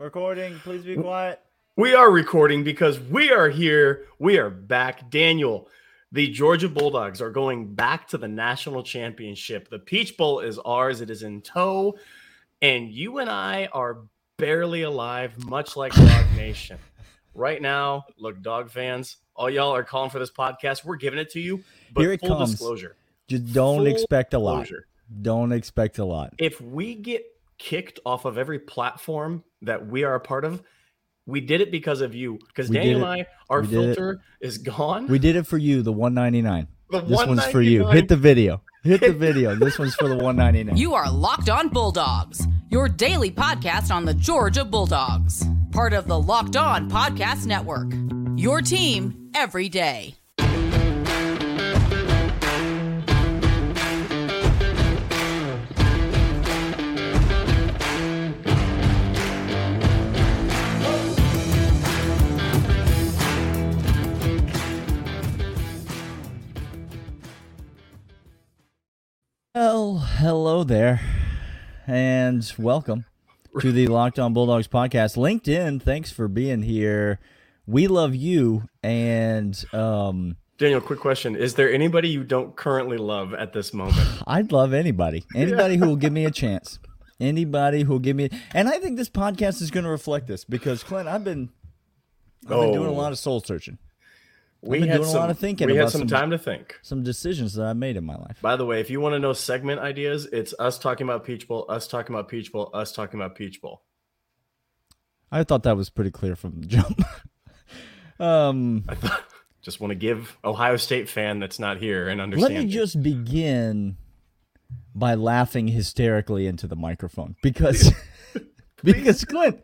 Recording, please be quiet. We are recording because we are here. We are back. Daniel, the Georgia Bulldogs are going back to the national championship. The Peach Bowl is ours, it is in tow. And you and I are barely alive, much like Dog Nation. Right now, look, dog fans, all y'all are calling for this podcast. We're giving it to you, but Here it full comes. disclosure. Just don't Full expect a lot. disclosure. Don't expect a lot. if we get kicked off of every platform that we are a part of, we did it because of you. Because We Daniel and I, our We filter is gone. We did it for you, the 199. The This one's for you. Hit the video. Hit the video. This one's for the 199. You are Locked On Bulldogs, your daily podcast on the Georgia Bulldogs, part of the Locked On Podcast Network. Your team every day. There, and welcome to the Locked On Bulldogs podcast. LinkedIn, thanks for being here. We love you, and um, Daniel, quick question: Is there anybody you don't currently love at this moment? I'd love anybody, anybody who will give me a chance, anybody who will give me. And I think this podcast is going to reflect this because Clint, I've been, I've been doing a Oh. lot of soul searching, We been had doing a some, lot of thinking We had some some- time to think. some decisions that I made in my life. By the way, if you want to know segment ideas, it's us talking about Peach Bowl, us talking about Peach Bowl, us talking about Peach Bowl. I thought that was pretty clear from the jump. um, I thought, just want to give Ohio State fan that's not here and understand. let me just begin by laughing hysterically into the microphone because because Clint,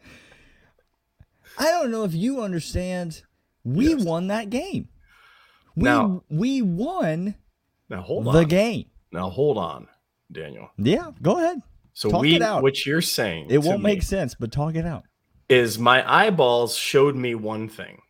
I don't know if you understand. We Yes. won that game. We Now- we won now hold the game. Now hold on, Daniel. Yeah, go ahead. So Talk we, it out. what you're saying, It won't make sense, but talk it out. is my eyeballs showed me one thing.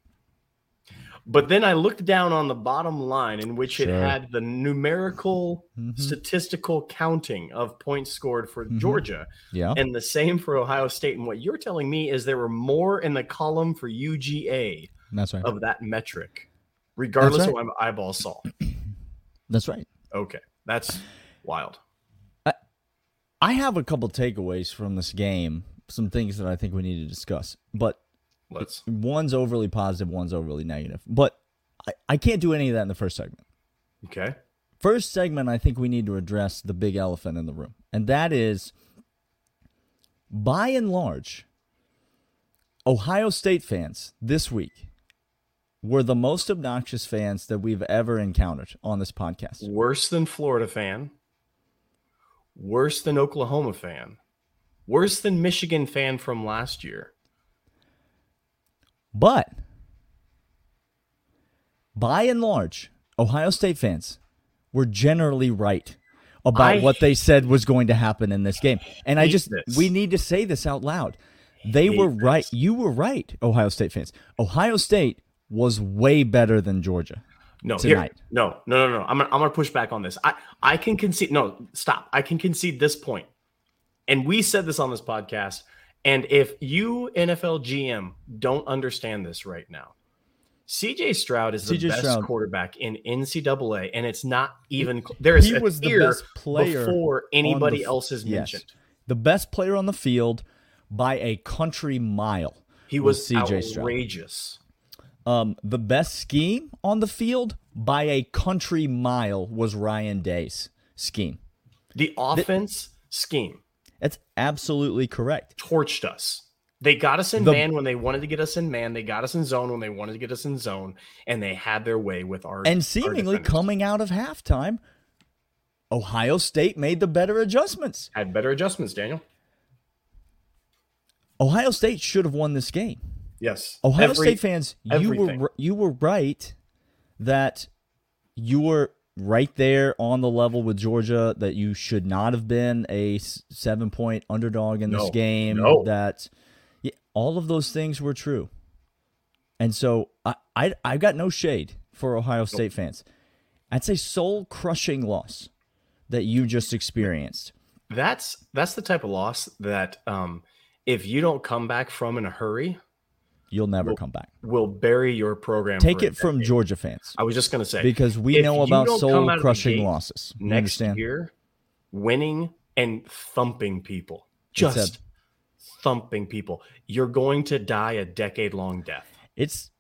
But then I looked down on the bottom line in which it had the numerical Mhm. statistical counting of points scored for Mhm. Georgia Yeah. and the same for Ohio State. And what you're telling me is there were more in the column for UGA That's right. of that metric, regardless That's of what my eyeballs saw. That's right. Okay. That's wild. I have a couple takeaways from this game, some things that I think we need to discuss. But Let's one's overly positive, one's overly negative. But I, I can't do any of that in the first segment. okay. First segment, I think we need to address the big elephant in the room. And that is, by and large, Ohio State fans this week were the most obnoxious fans that we've ever encountered on this podcast. Worse than Florida fan. Worse than Oklahoma fan. Worse than Michigan fan from last year. But by and large, Ohio State fans were generally right about I what they said was going to happen in this game. And I just this. we need to say this out loud. They were right. You were right, Ohio State fans. Ohio State was way better than Georgia. No, here, no, no, no, no. I'm gonna, I'm gonna push back on this. I, I can concede. No, stop. I can concede this point. And we said this on this podcast. And if you NFL GM don't understand this right now, CJ Stroud is the best Stroud. quarterback in NCAA, and it's not even. There is He was the best player before the anybody f- else is yes. mentioned. The best player on the field by a country mile. He was was, CJ Stroud. Um, the best scheme on the field by a country mile was Ryan Day's scheme. The offense scheme That's absolutely correct. torched us. They got us in The- man when they wanted to get us in man. They got us in zone when they wanted to get us in zone, and they had their way with our And seemingly defenders. coming out of halftime, Ohio State made the better adjustments. had better adjustments. Daniel, Ohio State should have won this game. Yes. Ohio Every- State fans, you were you were right that you were right there on the level with Georgia that you should not have been a seven point underdog in this game. No. That yeah, all of those things were true, and so I I I've got no shade for Ohio State fans. That's a soul crushing loss that you just experienced. that's that's the type of loss that um if you don't come back from in a hurry, You'll never come back. we'll bury your program. Take it from. Georgia fans I was just going to say because we know about soul out of the crushing losses. You next understand? year, winning and thumping people, just thumping people, you're going to die a decade long death. It's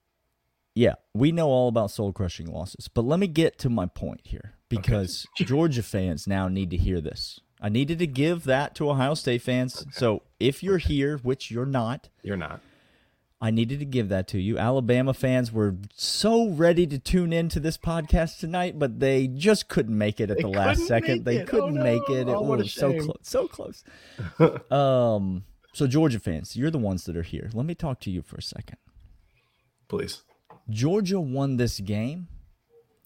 yeah, we know all about soul crushing losses, but let me get to my point here because Georgia fans now need to hear this. I needed to give that to Ohio State fans. So if you're here, which you're not, You're not. I needed to give that to you. Alabama fans were so ready to tune into this podcast tonight, but they just couldn't make it at They the last second. They it. couldn't Oh, make it. It. Oh, was so close, so close. um, so Georgia fans, you're the ones that are here. Let me talk to you for a second. Please. Georgia won this game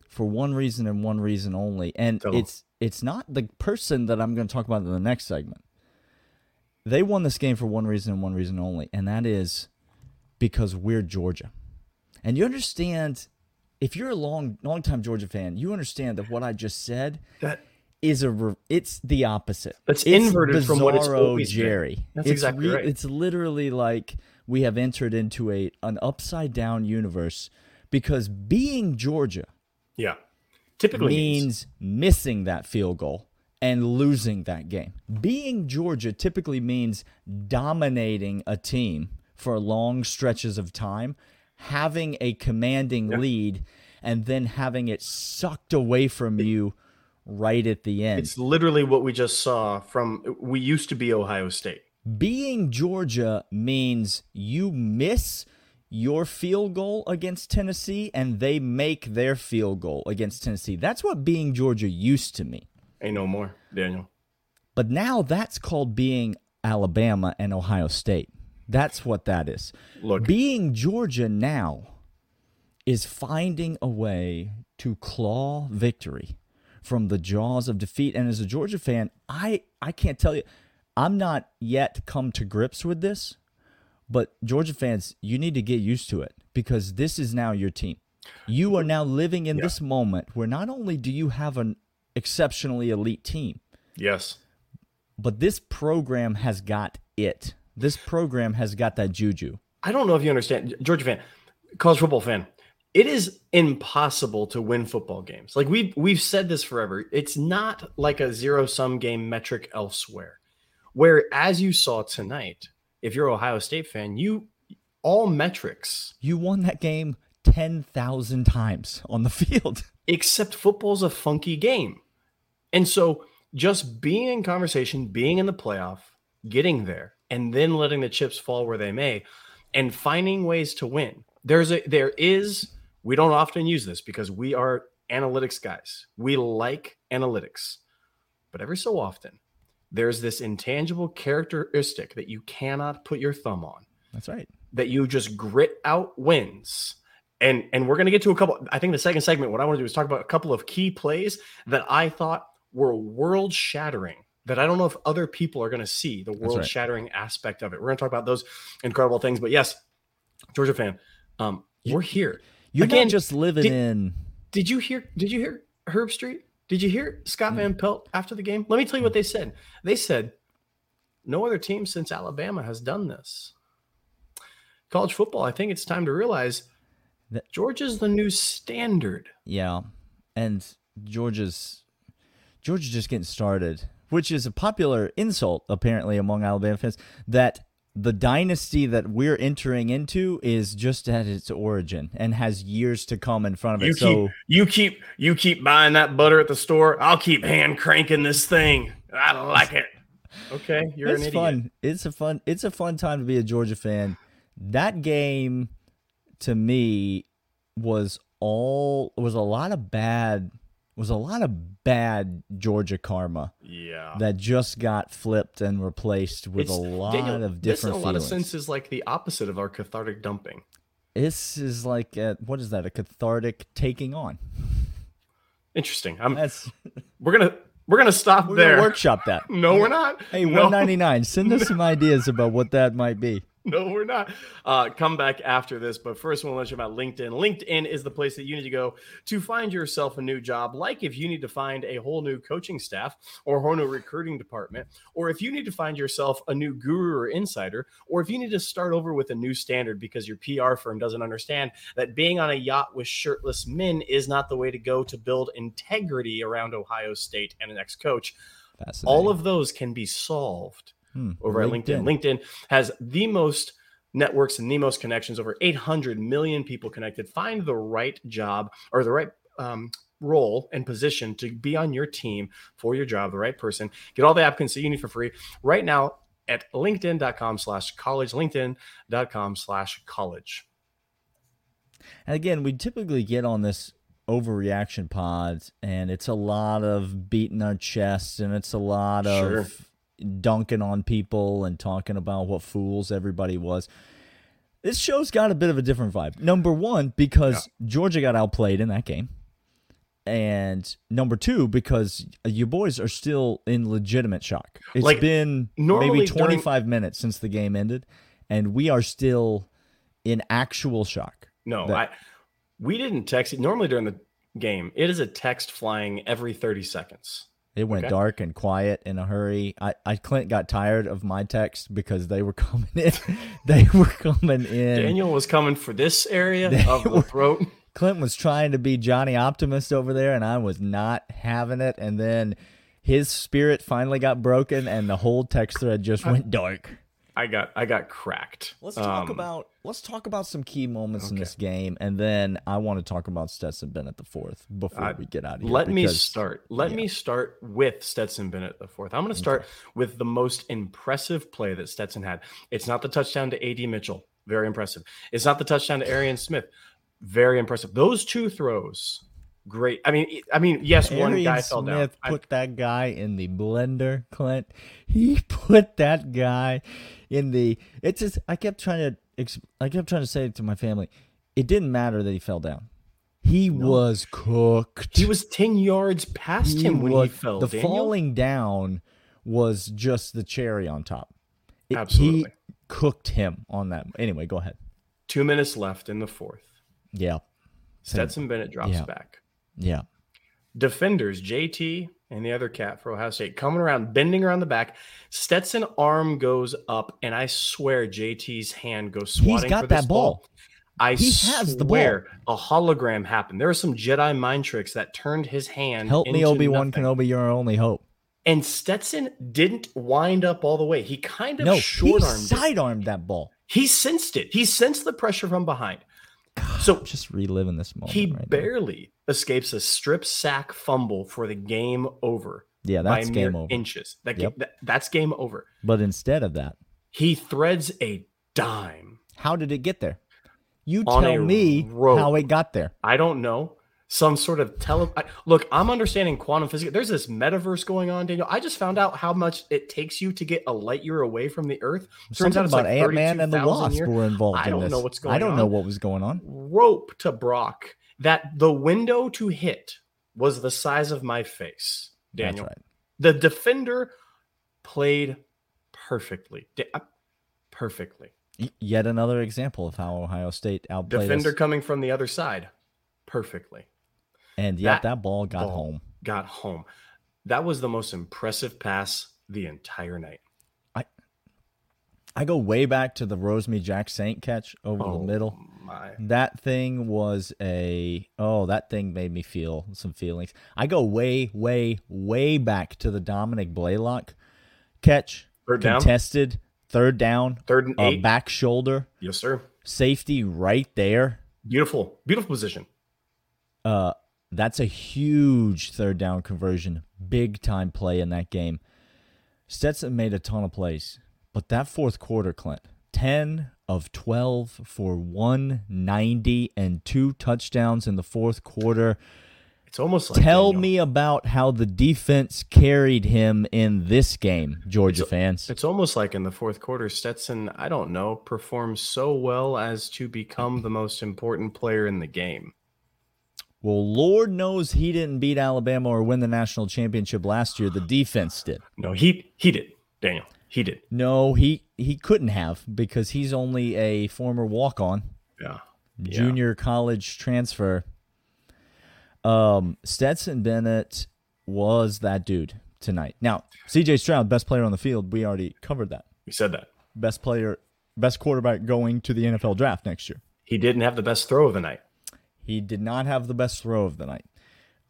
for one reason and one reason only, and Tell it's it's not the person that I'm going to talk about in the next segment. They won this game for one reason and one reason only, and that is because we're Georgia. And you understand, if you're a long long time Georgia fan, you understand that what I just said That is a re- it's the opposite. That's It's inverted from what it's always been. Jerry. That's it's exactly right. It's literally like we have entered into a an upside down universe because being Georgia yeah. Typically means means missing that field goal and losing that game. Being Georgia typically means dominating a team for long stretches of time, having a commanding lead, and then having it sucked away from you right at the end. it's literally what we just saw from we used to be Ohio State. Being Georgia means you miss your field goal against Tennessee and they make their field goal against Tennessee. That's what being Georgia used to mean. Ain't no more, Daniel. But now that's called being Alabama and Ohio State. That's what that is. Look. being Georgia now is finding a way to claw victory from the jaws of defeat. And as a Georgia fan, I I can't tell you, I'm not yet come to grips with this. But Georgia fans, you need to get used to it because this is now your team. You are now living in Yeah. this moment where not only do you have an exceptionally elite team, Yes. but this program has got it. This program has got that juju. I don't know if you understand, Georgia fan, college football fan. It is impossible to win football games. Like we've we've said this forever. It's not like a zero sum game metric elsewhere. Where as you saw tonight, if you're Ohio State fan, you all metrics You won that game 10,000 times on the field. except football's a funky game. And so just being in conversation, being in the playoff, getting there, and then letting the chips fall where they may, and finding ways to win. There's a there is, we don't often use this because we are analytics guys. We like analytics. But every so often, there's this intangible characteristic that you cannot put your thumb on That's right. that you just grit out wins. And and we're gonna get to a couple. I think the second segment, what I want to do is talk about a couple of key plays that I thought were world shattering. That I don't know if other people are gonna see the world shattering aspect of it. We're gonna talk about those incredible things. But yes, Georgia fan, um, we're here. You're Again, not just living did- in. Did you hear? Did you hear Herbstreit? Did you hear Scott Van Pelt after the game? Let me tell you what they said. They said, "No other team since Alabama has done this." College football. I think it's time to realize That- Georgia's the new standard. Yeah. And Georgia's Georgia's just getting started, which is a popular insult apparently among Alabama fans that the dynasty that we're entering into is just at its origin and has years to come in front of it. You so keep you keep you keep buying that butter at the store. I'll keep hand cranking this thing. I like it. Okay, you're it's an idiot. fun. It's a fun. It's a fun time to be a Georgia fan. That game, to me, was all was a lot of bad. Was a lot of bad Georgia karma Yeah. that just got flipped and replaced with It's- a lot Daniel, of this in different a lot of senses like the opposite of our cathartic dumping. This is like a, what is that? A cathartic taking on. Interesting. I'm That's we're gonna we're gonna stop we're there. gonna workshop that. No, we're not. Hey, No. one ninety nine. Send us some ideas about what that might be. no, we're not. Uh, come back after this. But first, I want to let you about LinkedIn. LinkedIn is the place that you need to go to find yourself a new job. Like if you need to find a whole new coaching staff or a whole new recruiting department, or if you need to find yourself a new guru or insider, or if you need to start over with a new standard because your PR firm doesn't understand that being on a yacht with shirtless men is not the way to go to build integrity around Ohio State and an ex coach. All of those can be solved hmm. over LinkedIn. at LinkedIn. LinkedIn has the most networks and the most connections, over 800 million people connected. Find the right job or the right um, role and position to be on your team for your job, the right person. Get all the applicants that you need for free right now at linkedin.com slash college, linkedin.com slash college. And again, we typically get on this overreaction pods and it's a lot of beating our chests and it's a lot sure. of dunking on people and talking about what fools everybody was. This show's got a bit of a different vibe. Number one, because yeah. Georgia got outplayed in that game. And number two, because your boys are still in legitimate shock. It's like, been maybe 25 during... minutes since the game ended, and we are still in actual shock. No, that... I we didn't text it. Normally during the game, it is a text flying every 30 seconds. It went okay. dark and quiet in a hurry. I, I Clint got tired of my text because they were coming in. they were coming in. Daniel was coming for this area they of the throat. Clint was trying to be Johnny Optimist over there, and I was not having it. And then his spirit finally got broken, and the whole text thread just went dark. I got I got cracked. Let's talk um, about let's talk about some key moments okay. in this game, and then I want to talk about Stetson Bennett the fourth before uh, we get out of here. Let because, me start. Let yeah. me start with Stetson Bennett the fourth. I'm going to start okay. with the most impressive play that Stetson had. It's not the touchdown to AD Mitchell, very impressive. It's not the touchdown to Arian Smith, very impressive. Those two throws great. I mean, I mean, yes, Arian one guy fell down. Put I, that guy in the blender, Clint. He put that guy in the. It's just I kept trying to. I kept trying to say it to my family. It didn't matter that he fell down. He no. was cooked. He was ten yards past he him when was, he fell. The Daniel? falling down was just the cherry on top. It, Absolutely, he cooked him on that. Anyway, go ahead. Two minutes left in the fourth. Yeah. Stetson Bennett drops yeah. back. Yeah. Defenders, JT and the other cat for Ohio State coming around, bending around the back. Stetson arm goes up, and I swear JT's hand goes swatting He's got that ball. ball. I he has the ball. a hologram happened. There were some Jedi mind tricks that turned his hand. Help me, Obi Wan Kenobi. You're only hope. And Stetson didn't wind up all the way. He kind of no, short armed, sidearmed that ball. He sensed it. He sensed the pressure from behind. So just reliving this moment. He right barely now. escapes a strip sack fumble for the game over. Yeah, that's game over. Inches. That, yep. that that's game over. But instead of that, he threads a dime. How did it get there? You tell me rope. how it got there. I don't know some sort of tele. I, look, I'm understanding quantum physics. There's this metaverse going on, Daniel. I just found out how much it takes you to get a light year away from the Earth. Turns out about like Ant Man and the Wasp year. were involved. I don't in know what's going on. I don't on. know what was going on. Rope to Brock. That the window to hit was the size of my face, Daniel. That's right. The defender played perfectly. Uh, perfectly. Yet another example of how Ohio State outplayed defender us. coming from the other side, perfectly. And yet that, that ball got ball home. Got home. That was the most impressive pass the entire night. I I go way back to the Rosemy-Jacksaint catch over oh, the middle. My. That thing was a oh, that thing made me feel some feelings. I go way, way, way back to the Dominick Blaylock catch. Third contested, down. third down, third and eight. back shoulder. Yes, sir. Safety right there. Beautiful, beautiful position. Uh, that's a huge third down conversion, big time play in that game. Stetson made a ton of plays, but that fourth quarter, Clint, 10 of 12 for 190 and two touchdowns in the fourth quarter. It's almost like Tell Daniel. me about how the defense carried him in this game, Georgia it's, fans. It's almost like in the fourth quarter, Stetson, I don't know, performed so well as to become the most important player in the game. Well, Lord knows he didn't beat Alabama or win the national championship last year. The defense did. No, he he did, Daniel. He did. No, he he couldn't have because he's only a former walk on Yeah. junior college transfer. Um, Stetson Bennett was that dude tonight. Now, CJ Stroud, best player on the field. We already covered that. We said that. Best player, best quarterback going to the NFL draft next year. He didn't have the best throw of the night. He did not have the best throw of the night.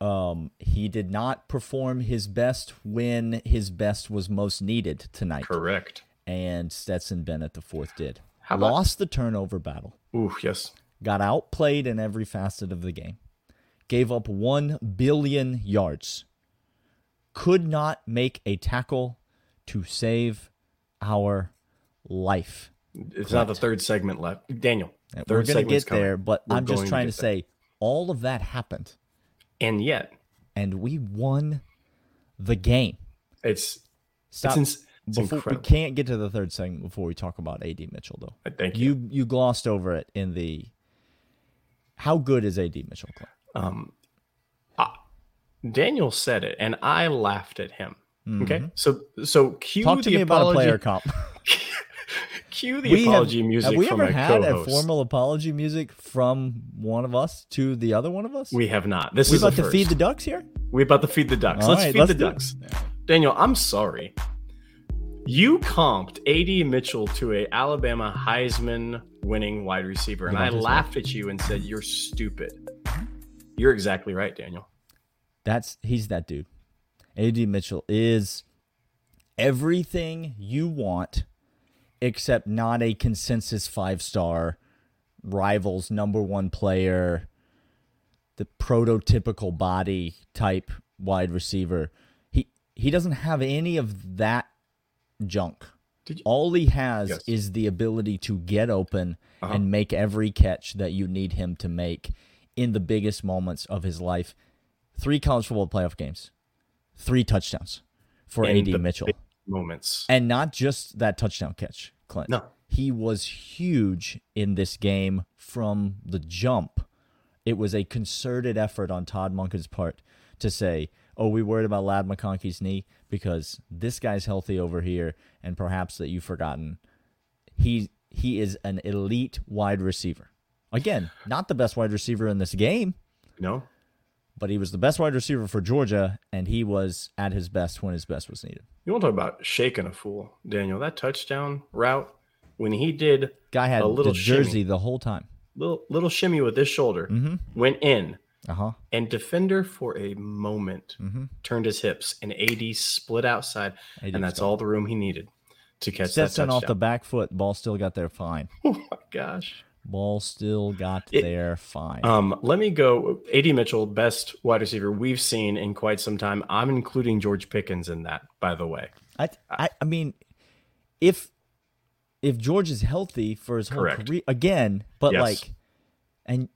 Um, he did not perform his best when his best was most needed tonight. Correct. And Stetson Bennett, the fourth, did. How about- Lost the turnover battle. Ooh, yes. got outplayed in every facet of the game, gave up 1 billion yards, could not make a tackle to save our life. It's not the third segment left. Daniel. We're going to get there, but We're I'm just trying to, there. say all of that happened, And yet, and we won the game. it's Stop. it's, ins- it's before, we can't get to the third segment before we talk about AD Mitchell, though. Uh, Thank you. You you glossed over it in the. How good is AD Mitchell? Um, ah, Daniel said it, and I laughed at him. Okay, so so cue Mm-hmm. Talk to me about a player comp. Cue the We apology have, music have we from ever a had co-host. a formal apology music from one of us to the other one of us? We have not. This we is about to first. feed the ducks here. We about to feed the ducks. All let's right, feed let's the it. ducks. Daniel, I'm sorry. You comped AD Mitchell to a Alabama Heisman winning wide receiver, and I laughed at you and said you're stupid. You're exactly right, Daniel. That's he's that dude. AD Mitchell is everything you want, except not a consensus five star rivals number one player, the prototypical body type wide receiver. He he doesn't have any of that junk. Did you- All he has Yes. is the ability to get open Uh-huh. and make every catch that you need him to make in the biggest moments of his life. Three college football playoff games, three touchdowns for In AD Mitchell. moments. And not just that touchdown catch, Clint. No. He was huge in this game from the jump. It was a concerted effort on Todd Monken's part to say, oh, we worried about Ladd McConkey's knee because this guy's healthy over here, and perhaps that you've forgotten. He, he is an elite wide receiver. Again, not the best wide receiver in this game, No, but he was the best wide receiver for Georgia, and he was at his best when his best was needed. you want to talk about shaking a fool, Daniel? That touchdown route when he did Guy had a little the jersey shimmy, the whole time. little little shimmy with his shoulder, Mm-hmm. went in, Uh huh. and defender for a moment Mm-hmm. turned his hips, and AD split outside, AD and that's all the room he needed to catch Stetson that off the back foot. Ball still got there fine. oh my gosh. Ball still got It- there fine. Um, let me go. AD Mitchell, best wide receiver we've seen in quite some time. I'm including George Pickens in that, by the way. I, I I mean, if if George is healthy for his whole career again, but Yes. like, and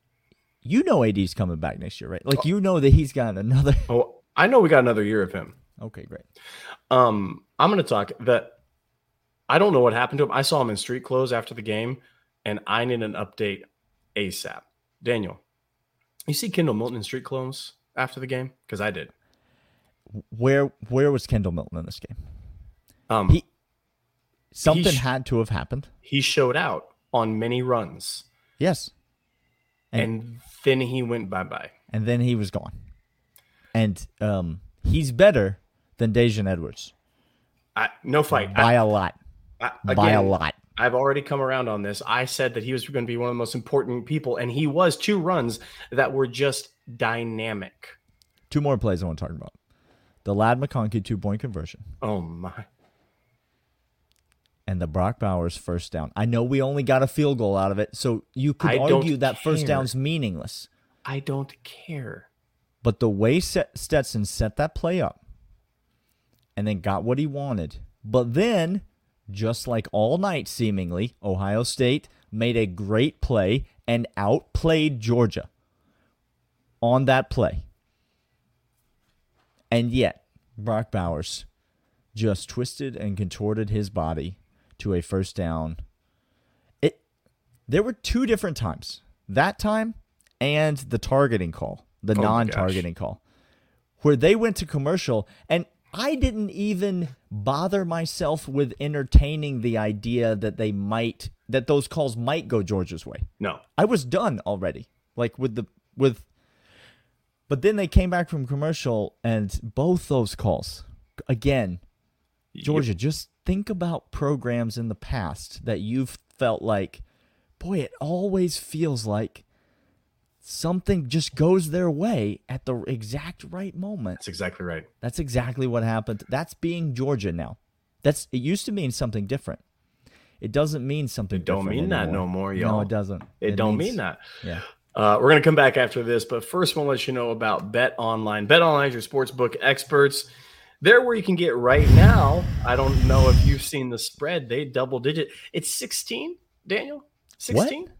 you know AD's coming back next year, right? Like you know that he's got another. Oh, I know we got another year of him. Okay, great. Um, I'm going to talk that. I don't know what happened to him. I saw him in street clothes after the game, and I need an update ASAP. Daniel, you see Kendall Milton in street clothes after the game? Because I did. Where where was Kendall Milton in this game? Um, He- he, Something sh- had to have happened. He showed out on many runs, Yes, And- and, then he went bye bye. and then he was gone. And um, he's better than Daijun Edwards I, no fight. by I, a lot. I, by a lot. I've already come around on this. I said that he was going to be one of the most important people, and he was two runs that were just dynamic. Two more plays I want to talk about. The Ladd McConkey two point conversion Oh my! and the Brock Bowers first down. I know we only got a field goal out of it, so you could I argue that first down's meaningless. I don't care. But the way Stetson set that play up and then got what he wanted, but then, just like all night seemingly, Ohio State made a great play and outplayed Georgia on that play. And yet, Brock Bowers just twisted and contorted his body to a first down. It there were two different times. That time and the targeting call, the Oh non-targeting call. Where they went to commercial and I didn't even bother myself with entertaining the idea that they might that those calls might go Georgia's way. No. I was done already. Like with the with but then they came back from commercial and both those calls again Georgia just think about programs in the past that you've felt like boy it always feels like something just goes their way at the exact right moment. That's exactly right. That's exactly what happened. That's being Georgia now. That's it used to mean something different. It doesn't mean something It don't mean that no more, y'all. No, it doesn't. It, don't means- mean that. Yeah. Uh, we're going to come back after this, but first, we'll let you know about Bet Online. Bet Online is your sportsbook experts. They're where you can get right now. I don't know if you've seen the spread. They double digit. It's 16, Daniel? 16? What?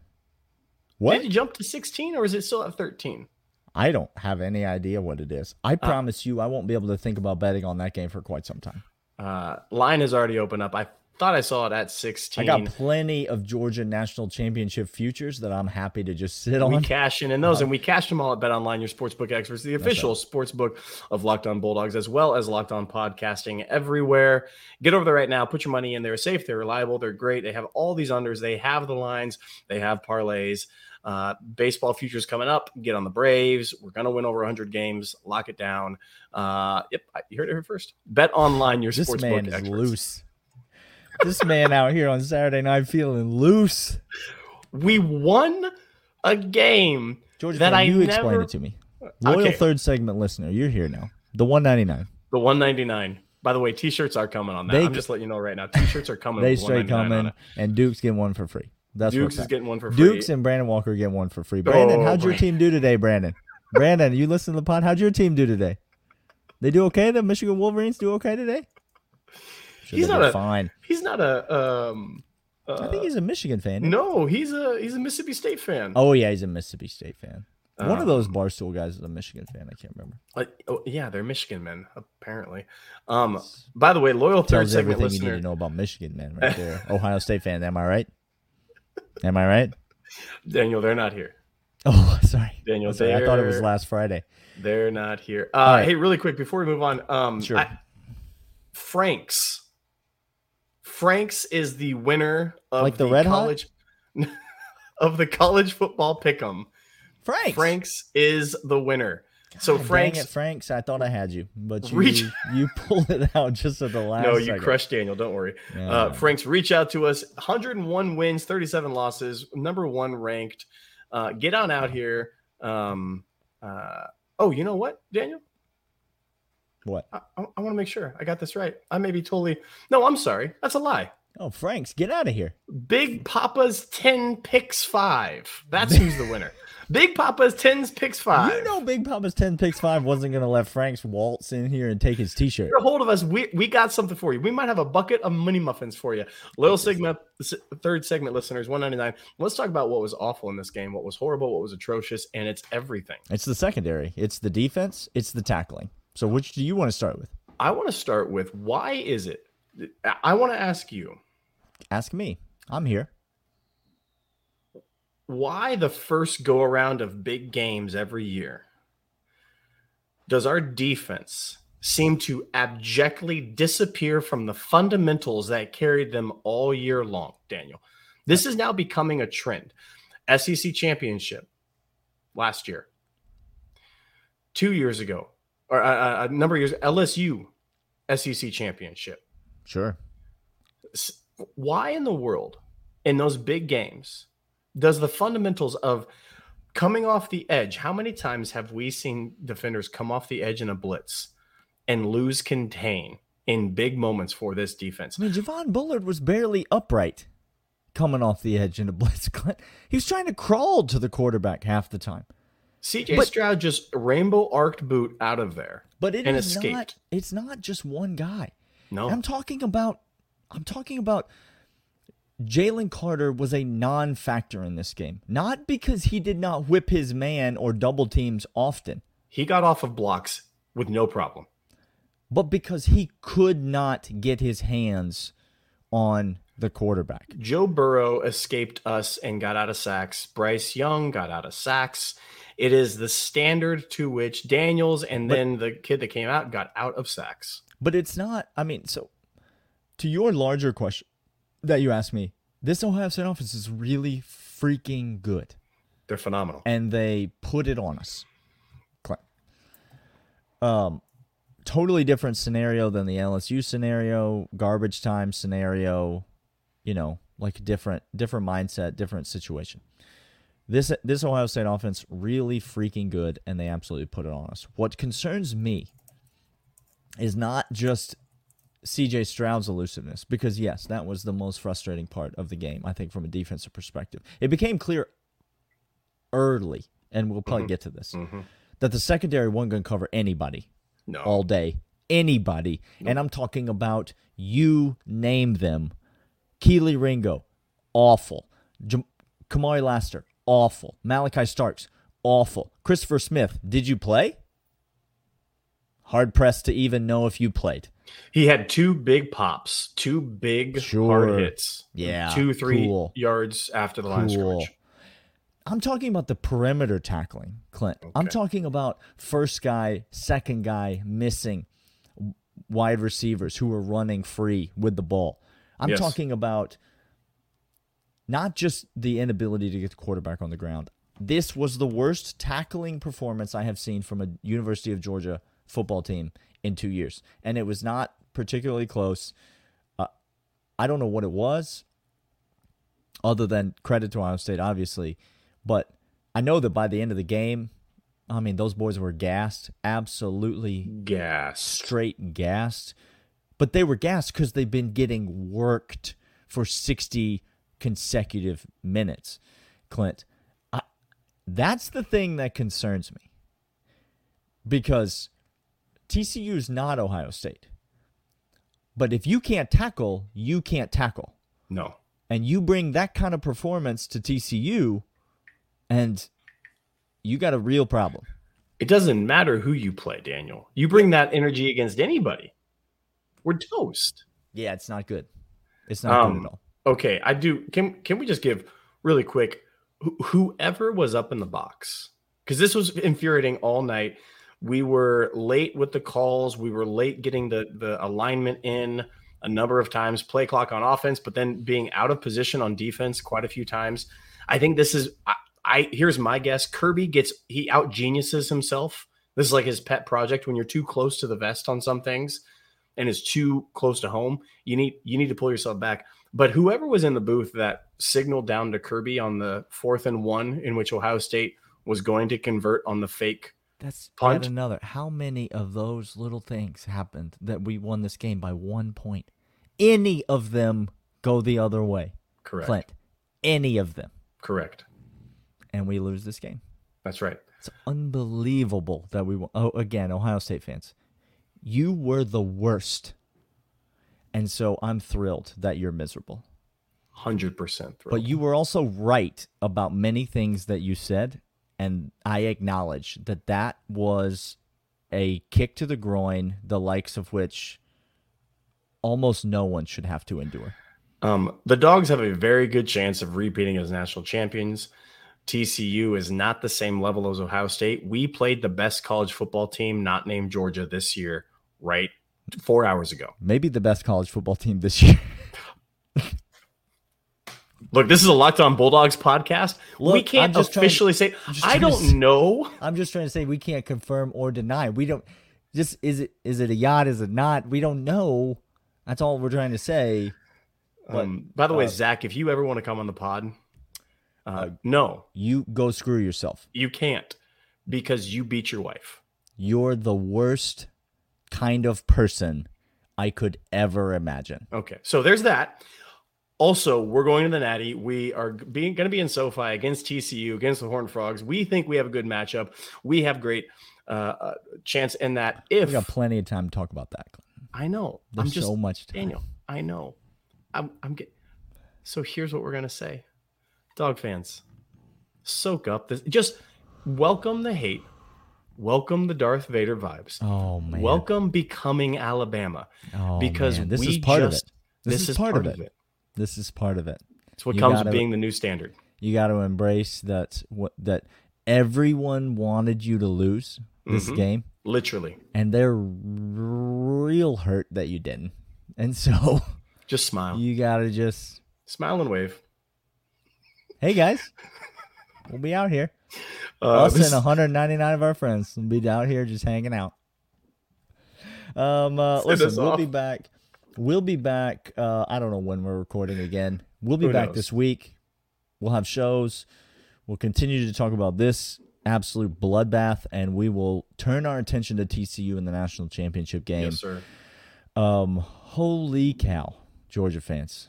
Did it jump to 16 or is it still at 13? I don't have any idea what it is. Uh, I promise you, I won't be able to think about betting on that game for quite some time. Uh, line has already opened up. I thought I saw it at 16. I got plenty of Georgia national championship futures that I'm happy to just sit on. we on. cash in in those, and we cashed them all at Bet Online, your sportsbook experts, the official sportsbook of Locked On Bulldogs, as well as Locked On Podcasting everywhere. Get over there right now. Put your money in. They're safe. They're reliable. They're great. They have all these unders. They have the lines. They have parlays. Uh, baseball futures coming up. Get on the Braves. We're gonna win over 100 games. Lock it down. Uh, yep, you heard it here first. Bet Online, your This sportsbook man is experts. loose. This man out here on Saturday night feeling loose. We won a game George, that I you never. explain it to me. Loyal Okay. third segment listener, you're here now. The 199. The 199. By the way, t-shirts are coming on that. They- I'm just letting you know right now. T-shirts are coming. They straight coming, and Duke's getting one for free. That's Dukes is getting one for free. Dukes and Brandon Walker get one for free. Brandon, Oh, how'd your Brandon. team do today, Brandon? Brandon, you listen to the pod. How'd your team do today? They do okay. The Michigan Wolverines do okay today. Should He's not a- fine. he's not a. Um, uh, I think he's a Michigan fan. no, he's a he's a Mississippi State fan. Oh yeah, he's a Mississippi State fan. One of Um, those barstool guys is a Michigan fan. I can't remember. Uh, oh, yeah, they're Michigan men apparently. Um, by the way, loyal third Tells segment everything you need to know about Michigan, man. Right there. Ohio State fan. Am I right? Am I right? Daniel, they're not here. Oh, sorry. Daniel, Sorry, I thought it was last Friday. They're not here. Uh, right. Hey, really quick before we move on, um, Sure. I- Franks. Franks is the winner of Like the Red Hot? college of the college football pick'em. Franks. Franks is the winner. so Franks, it, Franks. I thought I had you, but you Reach- you pulled it out just at the last. no, you second. crushed Daniel. Don't worry. Yeah. Uh, Franks, reach out to us. 101 wins, 37 losses, number one ranked. Uh, get on out here. Um, uh, oh, you know what, Daniel? What? I, I, want to make sure I got this right. I may be totally. No, I'm sorry. That's a lie. Oh, Franks, get out of here. Big Papa's 10 picks five. That's who's the winner. Big Papa's 10 picks five. You know, Big Papa's ten picks five wasn't going to let Franks waltz in here and take his T-shirt. Get a hold of us. We we got something for you. We might have a bucket of money muffins for you. Loyal Sigma, third segment listeners, 199. Let's talk about what was awful in this game, what was horrible, what was atrocious, and it's everything. It's the secondary. It's the defense. It's the tackling. So, which do you want to start with? I want to start with why is it? I want to ask you Ask me. I'm here. why the first go around of big games every year does our defense seem to abjectly disappear from the fundamentals that carried them all year long, Daniel? This is now becoming a trend. SEC championship last year, two years ago, or uh, a number of years, LSU SEC championship. Sure. Why in the world, in those big games, does the fundamentals of coming off the edge? How many times have we seen defenders come off the edge in a blitz and lose contain in big moments for this defense? I mean, Javon Bullard was barely upright coming off the edge in a blitz. He was trying to crawl to the quarterback half the time. CJ But- Stroud just rainbow arced boot out of there. But it And is escaped. not. It's not just one guy. No, I'm talking about. I'm talking about. Jalen Carter was a non-factor in this game, not because he did not whip his man or double teams often, he got off of blocks with no problem. but because he could not get his hands on the quarterback. Joe Burrow escaped us and got out of sacks. Bryce Young got out of sacks. It is the standard to which Daniels and But- then the kid that came out got out of sacks. But it's not. I mean, so to your larger question that you asked me, this Ohio State offense is really freaking good, They're phenomenal. and they put it on us. Clint. Um, totally different scenario than the LSU scenario, garbage time scenario. You know, like different different mindset, different situation. This this Ohio State offense really freaking good, and they absolutely put it on us. What concerns me is not just CJ Stroud's elusiveness, because yes, that was the most frustrating part of the game. I think from a defensive perspective, it became clear early, and we'll probably mm-hmm. get to this, mm-hmm. that the secondary wasn't going to cover anybody No. all day. Anybody. And I'm talking about you name them. Kelee Ringo, awful. Jam- Kamari Lassiter, awful. Malaki Starks, awful. Christopher Smith, did you play? Hard pressed to even know if you played. He had two big pops, two big Sure. hard hits. Yeah, Two, three cool. yards after the line Cool. scrimmage. I'm talking about the perimeter tackling, Clint. I'm talking about first guy, second guy missing wide receivers who are running free with the ball. I'm Yes. talking about not just the inability to get the quarterback on the ground. This was the worst tackling performance I have seen from a University of Georgia football team in two years, and it was not particularly close. Uh, I don't know what it was, other than credit to Ohio State, obviously. But I know that by the end of the game, I mean, those boys were gassed, absolutely gassed, straight gassed. But they were gassed because they've been getting worked for 60 consecutive minutes. Clint, I, that's the thing that concerns me because TCU is not Ohio State. But if you can't tackle, you can't tackle No. and you bring that kind of performance to TCU, and you got a real problem. It doesn't matter who you play, Daniel. You bring that energy against anybody. We're toast. Yeah, it's not good. It's not good Um, at all. Okay, I do. Can can we just give really quick? wh- Whoever was up in the box, because this was infuriating all night. We were late with the calls. We were late getting the the alignment in a number of times. Play clock on offense, but then being out of position on defense quite a few times. I think this is. I, I here's my guess. Kirby gets he out geniuses himself. This is like his pet project. When you're too close to the vest on some things, and is too close to home, you need you need to pull yourself back. But whoever was in the booth that signaled down to Kirby on the fourth and one, in which Ohio State was going to convert on the fake, That's punt. another. How many of those little things happened that we won this game by one point? Any of them go the other way, correct, Clint. Any of them, correct. and we lose this game. That's right. It's unbelievable that we won. Oh, again, Ohio State fans, you were the worst, and so I'm thrilled that you're miserable. Hundred percent. But you were also right about many things that you said, and I acknowledge that that was a kick to the groin, the likes of which almost no one should have to endure. Um, the dogs have a very good chance of repeating as national champions. TCU is not the same level as Ohio State. We played the best college football team, not named Georgia, this year, right? Four hours ago. Maybe the best college football team this year. Look, this is a Locked On Bulldogs podcast. we can't I'm just trying- officially say. just I don't know. I'm just trying to say we can't confirm or deny. We don't just is it is it a yacht? Is it not? We don't know. That's all we're trying to say. But, Um, by the way, uh, Zach, if you ever want to come on the pod, uh, no, You go screw yourself. you can't because you beat your wife. You're the worst kind of person I could ever imagine. Okay, so there's that. Also, we're going to the Natty. We are being going to be in SoFi against TCU, against the Horned Frogs. We think we have a good matchup. We have great uh, uh, chance in that. If We got plenty of time to talk about that. I know, There's I'm just so much time. Daniel. I know. I'm. I'm get. So here's what we're gonna say, dog fans. Soak up this. Just welcome the hate. Welcome the Darth Vader vibes. Oh man. Welcome becoming Alabama Oh, because man. this is part just, of it. This, is, part, of, it. This is part of it. It's what You comes gotta- with being the new standard. You got to embrace that what that everyone wanted you to lose this Mhm. game, Literally. and they're real hurt that you didn't. And so Just smile. you gotta just, Smile and wave. hey guys, we'll be out here. Uh, Us this- and 199 of our friends will be out here just hanging out. Um, uh, listen, we'll be back. We'll be back. Uh, I don't know when we're recording again. We'll be Who back knows? this week. We'll have shows. We'll continue to talk about this absolute bloodbath, and we will turn our attention to TCU in the national championship game. yes, sir. Um, holy cow, Georgia fans!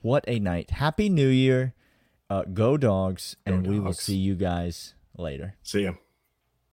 What a night! Happy New Year! Uh, go dogs, and we will see you guys later. See ya.